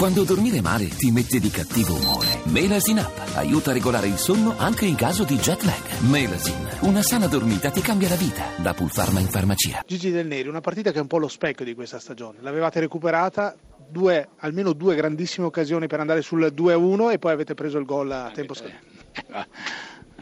Quando dormire male ti mette di cattivo umore. Melasin Up aiuta a regolare il sonno anche in caso di jet lag. Melasin, una sana dormita ti cambia la vita. Da Pulpharma in farmacia. Gigi Del Neri, una partita che è un po' lo specchio di questa stagione. L'avevate recuperata, due, almeno due grandissime occasioni per andare sul 2-1 e poi avete preso il gol a tempo scaduto.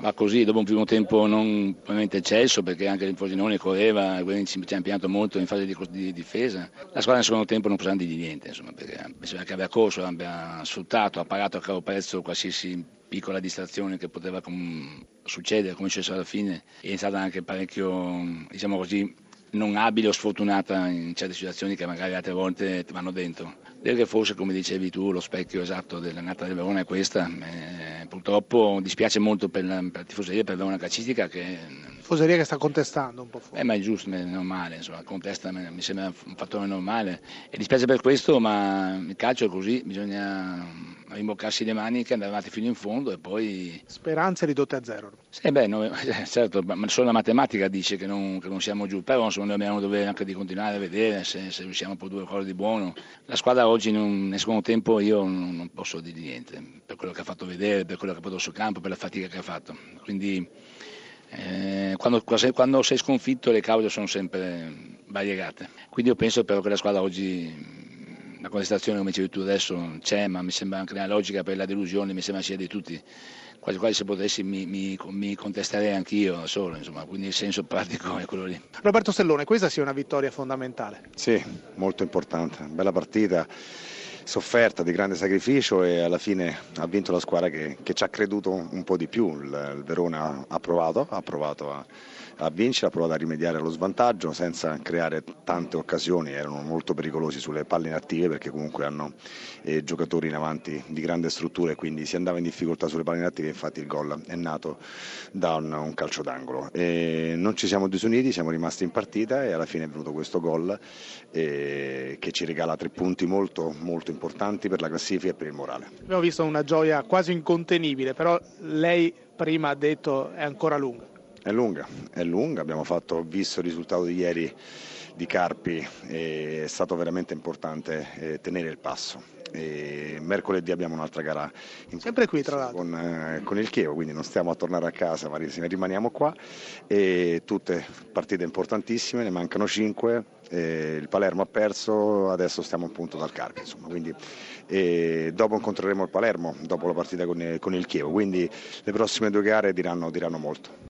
Ma così dopo un primo tempo non probabilmente eccesso perché anche il Frosinone correva quindi ci ha impiantato molto in fase di, di, difesa. La squadra nel secondo tempo non dire di niente insomma, perché bisogna che abbia corso abbia sfruttato ha pagato a caro prezzo qualsiasi piccola distrazione che poteva com- succedere come è successo alla fine. È stata anche parecchio diciamo così non abile o sfortunata in certe situazioni che magari altre volte ti vanno dentro. Direi che forse, come dicevi tu, lo specchio esatto dell'annata del Verona è questa. Eh, purtroppo dispiace molto per la, per la tifoseria, per Verona calcistica che... Tifoseria che sta contestando un po' fuori. Eh, ma è giusto, è normale, insomma, contesta mi sembra un fattore normale. E dispiace per questo, ma il calcio è così, bisogna rimboccarsi le maniche, andare avanti fino in fondo e poi... Speranze ridotte a zero. Sì, beh, no, certo, ma solo la matematica dice che non, che non siamo giù, però insomma, noi abbiamo dovere anche di continuare a vedere se, se riusciamo a produrre qualcosa di buono. La squadra oggi non, nel secondo tempo io non, non, posso dire niente, per quello che ha fatto vedere, per quello che ha prodotto sul campo, per la fatica che ha fatto. Quindi eh, quando, quando sei sconfitto le cause sono sempre variegate. Quindi io penso però che la squadra oggi la contestazione come dicevi tu adesso c'è, ma mi sembra anche una logica per la delusione, mi sembra sia di tutti. Quasi quasi se potessi mi, mi, mi contesterei anch'io da solo, insomma, quindi il senso pratico è quello lì. Roberto Stellone, questa sia una vittoria fondamentale. Sì, molto importante, bella partita sofferta, di grande sacrificio e alla fine ha vinto la squadra che, che ci ha creduto un po' di più. Il, il Verona ha provato, ha provato a, a, vincere, ha provato a rimediare allo svantaggio senza creare tante occasioni, erano molto pericolosi sulle palle inattive perché comunque hanno eh, giocatori in avanti di grande struttura e quindi si andava in difficoltà sulle palle inattive, infatti il gol è nato da un, un calcio d'angolo. E non ci siamo disuniti, siamo rimasti in partita e alla fine è venuto questo gol eh, che ci regala tre punti molto molto importanti importanti per la classifica e per il morale. Abbiamo visto una gioia quasi incontenibile, però lei prima ha detto è ancora lunga. È lunga, è lunga, abbiamo fatto, visto il risultato di ieri di Carpi, è stato veramente importante eh, tenere il passo. E mercoledì abbiamo un'altra gara sempre qui tra l'altro. con, eh, con, il Chievo quindi non stiamo a tornare a casa ma rimaniamo qua. E tutte partite importantissime ne mancano 5 il Palermo ha perso adesso stiamo appunto dal Carpi insomma, quindi, dopo incontreremo il Palermo dopo la partita con, con, il Chievo. Quindi le prossime due gare diranno, diranno molto